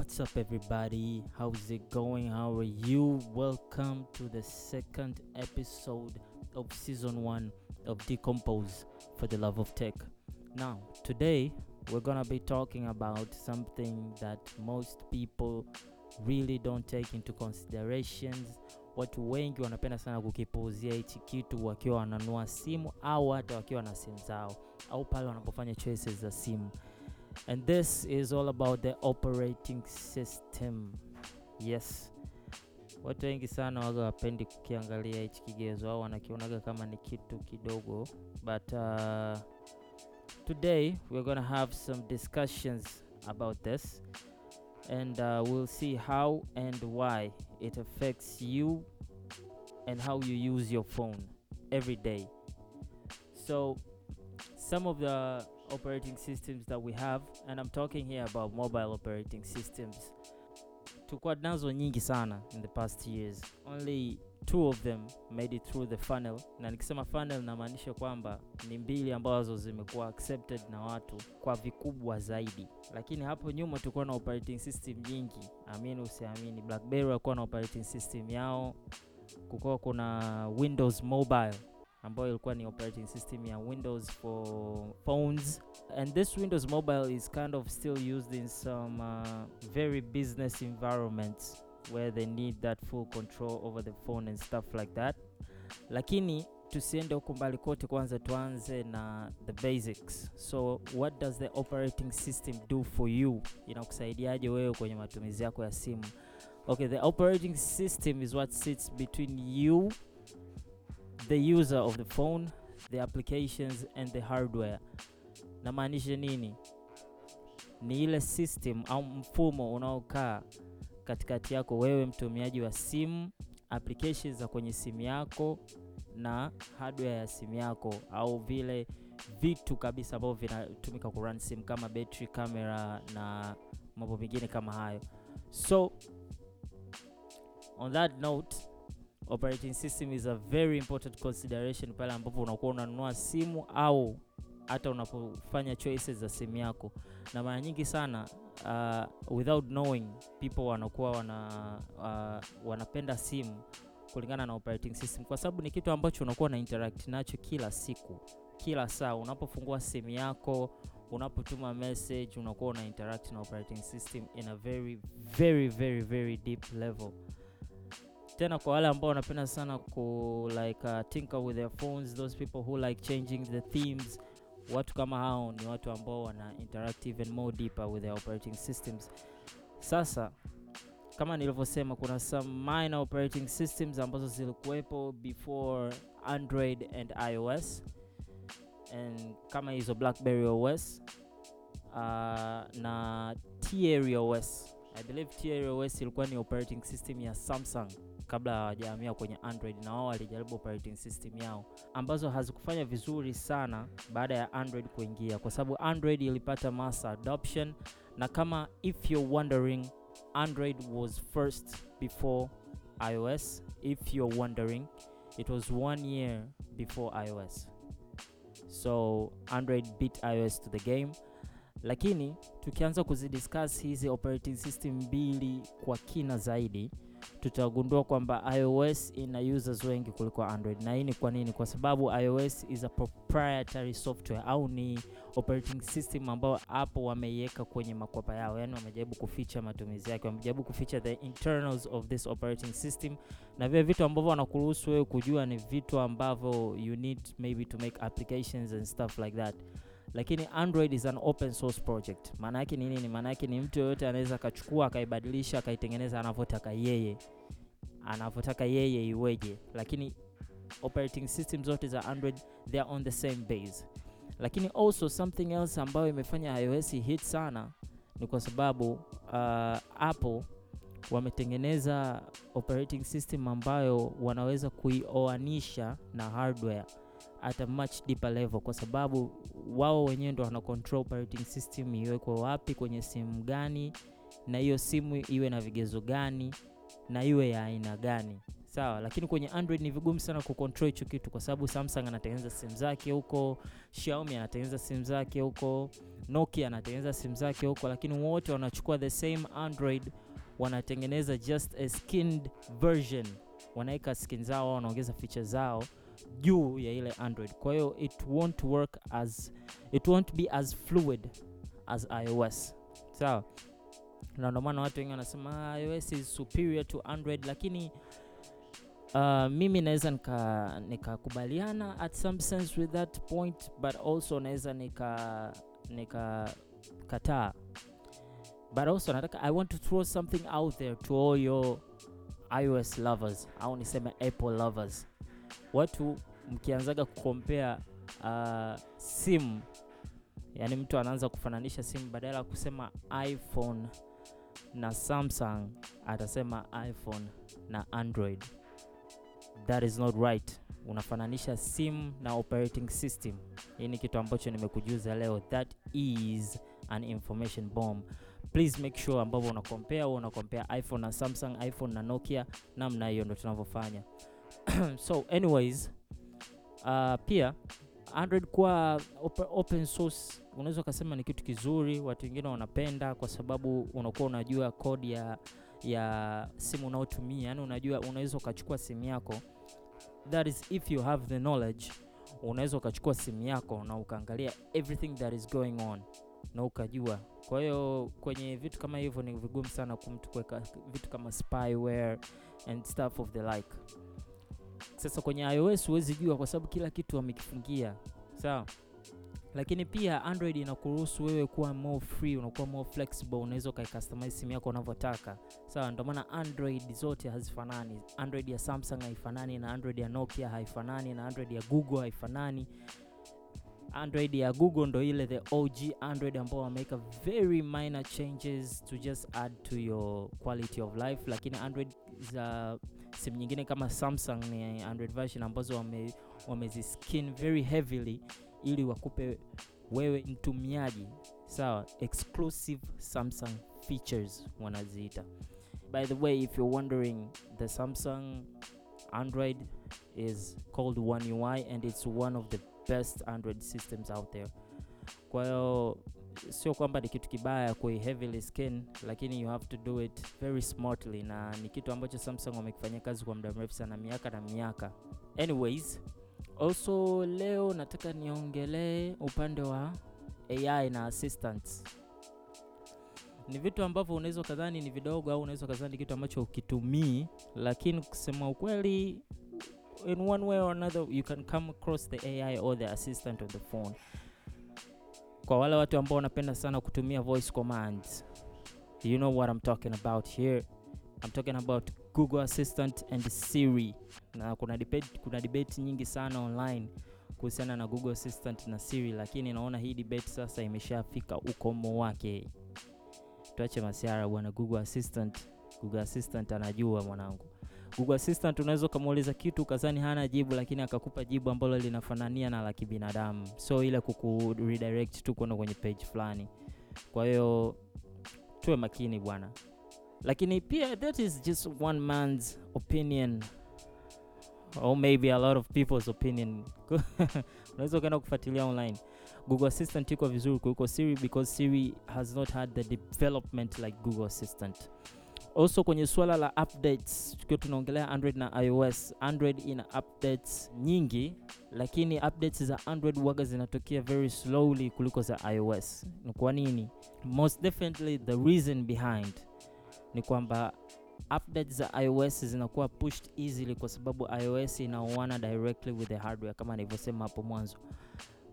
What's up, everybody? How's it going? How are you? Welcome to the second episode of season one of Decompose for the Love of Tech. Now, today we're gonna be talking about something that most people really don't take into considerations. Watu wengi wanapenda sana kukipuuzia hichi kitu wakiwa wananua simu au hata wakiwa na simu zao au pale wanapofanya choices za simu and this is all about the operating system. Yes. Watu wengi sana waga wapendi kukiangalia hichi kigezo au wanakionaga kama ni kitu kidogo. But uh, today we're gonna have some discussions about this. And uh, we'll see how and why it affects you and how you use your phone every day. So some of the operating systems that we have and i'm talking here about mobile operating systems. Tulikuwa nazo nyingi sana in the past years. Only two of them made it through the funnel. Na nikisema funnel namaanisha kwamba ni mbili ambazo zimekuwa accepted na watu kwa vikubwa zaidi. Lakini hapo nyuma tulikuwa na operating system nyingi. Amini usiamini. Blackberry walikuwa na operating system yao. Kukuwa kuna windows mobile ambayo ilikuwa ni operating system ya windows for phones. And this windows mobile is kind of still used in some uh, very business environments where they need that full control over the phone and stuff like that. Lakini tusiende huku mbali kote kwanza tuanze na the basics. So what does the operating system do for you? Inakusaidiaje wewe kwenye matumizi yako ya simu? Okay the operating system is what sits between you the user of the phone the applications and the hardware. Namaanisha nini? Ni ile system au mfumo unaokaa katikati yako wewe mtumiaji wa simu applications za kwenye simu yako na hardware ya simu yako au vile vitu kabisa ambavyo vinatumika kurun simu kama battery camera na mambo mengine kama hayo. So on that note operating system is a very important consideration pale ambapo unakuwa unanunua simu au hata unapofanya choices za simu yako. Na mara nyingi sana uh, without knowing people wanakuwa wana, uh, wanapenda simu kulingana na operating system. Kwa sababu ni kitu ambacho unakuwa na interact nacho kila siku kila saa. Unapofungua simu yako unapotuma message unakuwa una interact na operating system in a very very very very deep level tena kwa wale ambao wanapenda sana ku like uh, tinker with their phones those people who like changing the themes. Watu kama hao ni watu ambao wana interact even more deeper with their operating systems. Sasa kama nilivyosema kuna some minor operating systems ambazo zilikuwepo before android and ios. And kama hizo blackberry os uh, na Thierry os i believe Thierry os ilikuwa ni operating system ya samsung kabla hawajahamia kwenye android na wao walijaribu operating system yao ambazo hazikufanya vizuri sana baada ya android kuingia kwa sababu android ilipata mass adoption na kama if you're wondering android was first before ios. If you're wondering it was one year before ios. So android beat ios to the game. Lakini tukianza kuzidiscuss hizi operating system mbili kwa kina zaidi tutagundua kwamba ios ina users wengi kuliko android. Na hii ni kwa nini? Kwa sababu ios is a proprietary software au ni operating system ambayo apple wameiweka kwenye makwapa yao. Yani wamejaribu kuficha matumizi yake. Wamejaribu kuficha the internals of this operating system. Na vile vitu ambavyo wanakuruhusu wewe kujua ni vitu ambavyo you need maybe to make applications and stuff like that lakini android is an open source project. Maana yake ni nini? Maana yake ni mtu yoyote anaweza akachukua akaibadilisha akaitengeneza anavyotaka yeye. Anavyotaka yeye iweje. Lakini operating system zote za android they are on the same base. Lakini also something else ambayo imefanya ios hit sana ni kwa sababu uh, apple wametengeneza operating system ambayo wanaweza kuioanisha na hardware at a much deeper level kwa sababu wao wenyewe ndo wana control operating system iwekwe wapi kwenye simu gani na hiyo simu iwe na vigezo gani na iwe ya aina gani. Sawa lakini kwenye android ni vigumu sana kucontrol hicho kitu kwa sababu samsung anatengeneza simu zake huko xiaomi anatengeneza simu zake huko nokia anatengeneza simu zake huko lakini wote wanachukua the same android wanatengeneza just a skinned version. Wanaweka skin zao wanaongeza feature zao juu ya ile android. Kwa hiyo it won't work as it won't be as fluid as ios. Sawa? Na ndio maana watu wengi wanasema "Ah, ios is superior to android. Lakini uh, mimi naweza nika- nikakubaliana at some sense with that point but also naweza nika nikakataa but also nataka i want to throw something out there to all your ios lovers. Au niseme apple lovers watu mkianzaga kukompea uh, simu yani mtu anaanza kufananisha simu badala ya kusema iphone na samsung atasema iphone na android. That is not right. Unafananisha simu na operating system. Hii ni kitu ambacho nimekujuza leo. That is an information bomb. Please make sure ambavyo unakompea hu au una iphone na samsung iphone na nokia namna hiyo ndo tunavyofanya so anyways uh, pia android kuwa op open source unaweza ukasema ni kitu kizuri watu wengine wanapenda kwa sababu unakuwa unajua kodi ya ya simu unaotumia yani unajua unaweza ukachukua simu yako. That is if you have the knowledge unaweza ukachukua simu yako na ukaangalia everything that is going on na ukajua. Kwa hiyo kwenye vitu kama hivyo ni vigumu sana kumtu kuweka vitu kama spyware and stuff of the like sasa kwenye ios huwezi jua kwa sababu kila kitu wamekifungia. Sawa? Lakini pia android inakuruhusu wewe kuwa more free unakuwa more flexible unaweza ukaicustomize simu yako unavyotaka. Sawa? Ndio maana android zote hazifanani. Android ya samsung haifanani na android ya nokia haifanani na android ya google haifanani. Android ya google ndo ile the og android ambao wameweka very minor changes to just add to your quality of life. Lakini android za simu nyingine kama samsung ni android version ambazo wame, wameziskin very heavily ili wakupe wewe mtumiaji. Sawa exclusive samsung features wanaziita. By the way if you're wondering the samsung android is called one ui and it's one of the best android systems out there. Kwa hiyo sio kwamba ni kitu kibaya kui heavily skin lakini you have to do it very smartly na ni kitu ambacho samsung wamekifanyia kazi kwa muda mrefu sana miaka na miaka. Anyways also leo nataka niongelee upande wa ai na assistants. Ni vitu ambavyo unaweza kadhani ni vidogo au unaweza kadhani kitu ambacho ukitumii lakini kusema ukweli in one way or another you can come across the ai or the assistant on the phone kwa wale watu ambao wanapenda sana kutumia voice commands. You know what i'm talking about here. I'm talking about google assistant and siri. Na kuna debate, kuna debate nyingi sana online kuhusiana na google assistant na siri lakini naona hii debate sasa imeshafika ukomo wake. Tuache masiara bwana google assistant. Google assistant anajua mwanangu google assistant unaweza ukamuuliza kitu kazani hana jibu lakini akakupa jibu ambalo linafanania na la kibinadamu. So ile kuku redirect tu kwenda kwenye page fulani. Kwa hiyo tuwe makini bwana. Lakini pia that is just one man's opinion. Or maybe a lot of people's opinion. Unaweza ukaenda kufuatilia online. Google assistant iko vizuri kuliko siri because siri has not had the development like google assistant also kwenye suala la updates tukiwa tunaongelea android na ios. Android ina updates nyingi lakini updates za android waga zinatokea very slowly kuliko za ios. Ni kwa nini? Most definitely the reason behind ni kwamba updates za ios zinakuwa pushed easily kwa sababu ios inaoana directly with the hardware kama nilivyosema hapo mwanzo.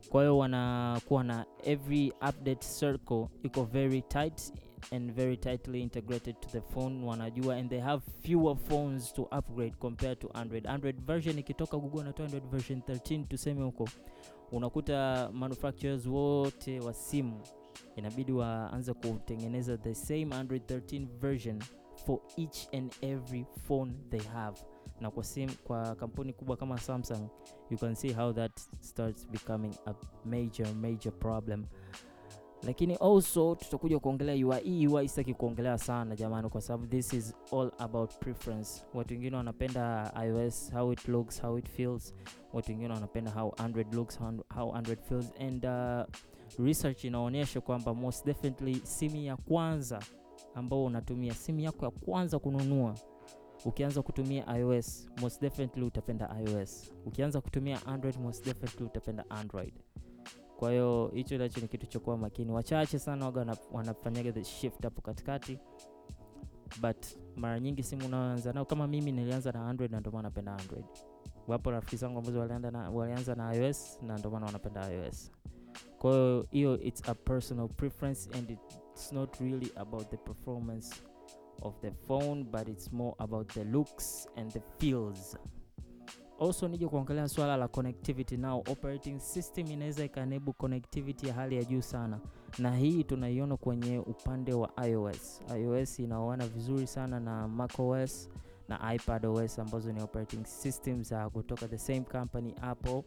Kwa hiyo wanakuwa na every update circle iko very tight and very tightly integrated to the phone wanajua and they have fewer phones to upgrade compared to android. Android version ikitoka google anatoa android version 13 tuseme huko unakuta manufacturers wote wa simu inabidi waanze kutengeneza the same android 13 version for each and every phone they have. Na kwa, sim, kwa kampuni kubwa kama samsung you can see how that starts becoming a major major problem lakini also tutakuja kuongelea UI. UI sitaki kuongelea sana jamani, kwa sababu this is all about preference. Watu wengine wanapenda iOS how it looks, how it feels. Watu wengine wanapenda how Android looks, how, how Android feels and uh, research inaonyesha kwamba most definitely simu ya kwanza ambao unatumia, simu yako ya kwanza kununua ukianza kutumia iOS most definitely utapenda iOS. Ukianza kutumia Android most definitely utapenda Android. Kwa hiyo hicho nacho ni kitu cha kuwa makini. Wachache sana waga wanafanyaga the shift hapo katikati, but mara nyingi simu unaoanza nao, kama mimi nilianza na Android na ndio maana napenda Android. Wapo rafiki zangu ambazo walianza na, walianza na iOS na ndio wanapenda iOS. Kwa hiyo hiyo it's a personal preference and it's not really about the performance of the phone but it's more about the looks and the feels. Also nije kuangalia swala la connectivity. Now operating system inaweza ikaenable connectivity ya hali ya juu sana, na hii tunaiona kwenye upande wa iOS. iOS inaoana vizuri sana na macOS na iPadOS ambazo ni operating systems za kutoka the same company Apple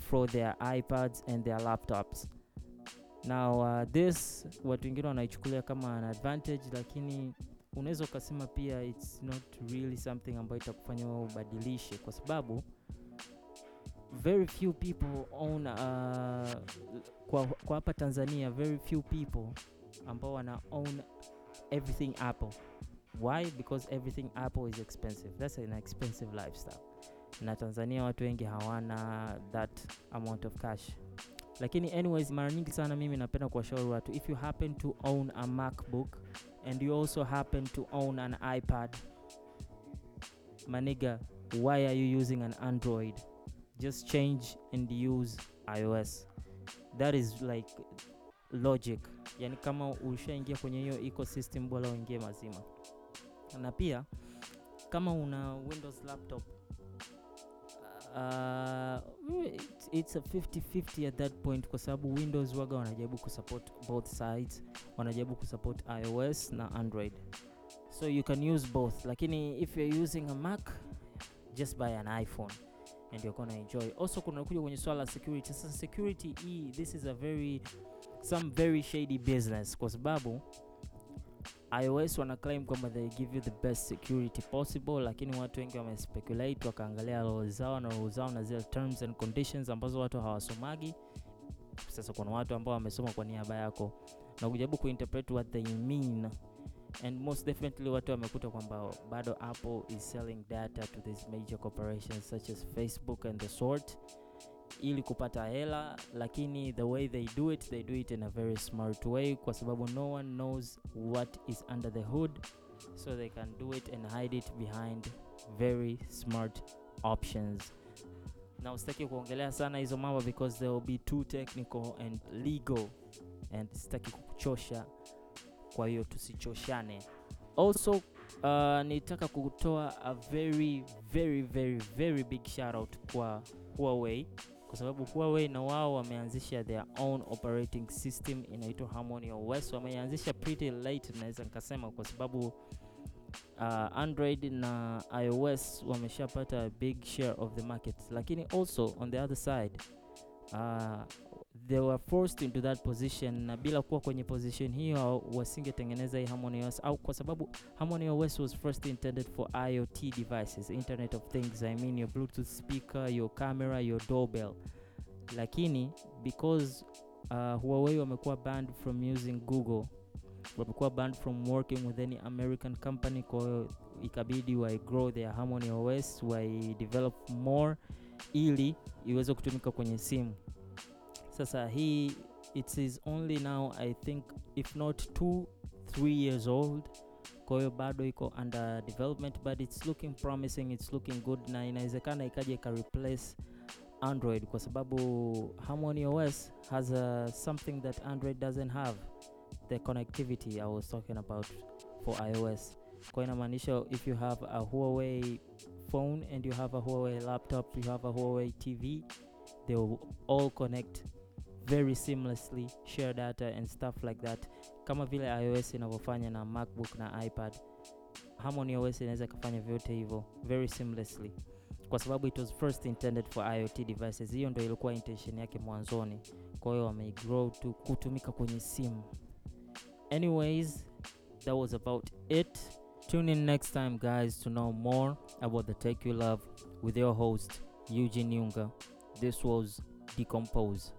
for their iPads and their laptops. Now uh, this watu wengine wanaichukulia kama an advantage, lakini unaweza ukasema pia it's not really something ambayo itakufanya wewe ubadilishe, kwa sababu very few people own uh, kwa, kwa hapa Tanzania very few people ambao wana own everything Apple. Why? Because everything Apple is expensive. That's an expensive lifestyle, na Tanzania watu wengi hawana that amount of cash lakini anyways, mara nyingi sana mimi napenda kuwashauri watu if you happen to own a MacBook and you also happen to own an iPad, maniga, why are you using an Android? Just change and use iOS. That is like logic. Yani kama ushaingia kwenye hiyo ecosystem, bora uingie mazima. Na pia kama una Windows laptop uh, it's, a 50-50 at that point, kwa sababu Windows waga wanajaribu kusupport both sides, wanajaribu kusupport iOS na Android, so you can use both, lakini if you're using a Mac just buy an iPhone and you're gonna enjoy. Also kunakuja kwenye swala la security. Sasa security hii, this is a very some very shady business, kwa sababu iOS wana claim kwamba they give you the best security possible, lakini watu wengi wamespeculate wakaangalia roho zao na roho zao na zile terms and conditions ambazo watu hawasomagi. Sasa kuna watu ambao wamesoma kwa niaba yako na kujaribu kuinterpret what they mean and most definitely watu wamekuta kwamba bado Apple is selling data to these major corporations such as Facebook and the sort ili kupata hela, lakini the way they do it they do it in a very smart way, kwa sababu no one knows what is under the hood, so they can do it and hide it behind very smart options. Na usitaki kuongelea sana hizo mambo because they will be too technical and legal and sitaki kukuchosha, kwa hiyo tusichoshane. Also uh, nitaka kutoa a very very very very big shout out kwa Huawei kwa sababu Huawei na wao wameanzisha their own operating system inaitwa Harmony OS. Wameanzisha pretty late, naweza nikasema, kwa sababu uh, Android na iOS wameshapata big share of the market, lakini also on the other side uh, they were forced into that position, na bila kuwa kwenye position hiyo wasingetengeneza hii Harmony OS, au kwa sababu Harmony OS was first intended for IoT devices, Internet of Things, I mean your Bluetooth speaker, your camera, your doorbell. Lakini because uh, Huawei wamekuwa banned from using Google, wamekuwa banned from working with any American company, kwa ikabidi wa grow their Harmony OS, wa develop more ili iweze kutumika kwenye simu. Sasa hii it is only now I think if not 2 3 years old, kwa bado iko under development but it's looking promising, it's looking good, na inawezekana ikaja ikareplace Android kwa sababu Harmony OS has a, something that Android doesn't have, the connectivity I was talking about for iOS. Kwa inamaanisha if you have a Huawei phone and you have a Huawei laptop, you have a Huawei TV, they all connect very seamlessly, share data and stuff like that, kama vile iOS inavyofanya na MacBook na iPad. Harmony OS inaweza ikafanya vyote hivyo very seamlessly. kwa sababu it was first intended for iot devices. Hiyo ndo ilikuwa intention yake mwanzoni. Kwa hiyo wameigrow to kutumika kwenye simu. Anyways that was about it. Tune in next time guys to know more about the tech you love with your host eugene yunga. This was decompose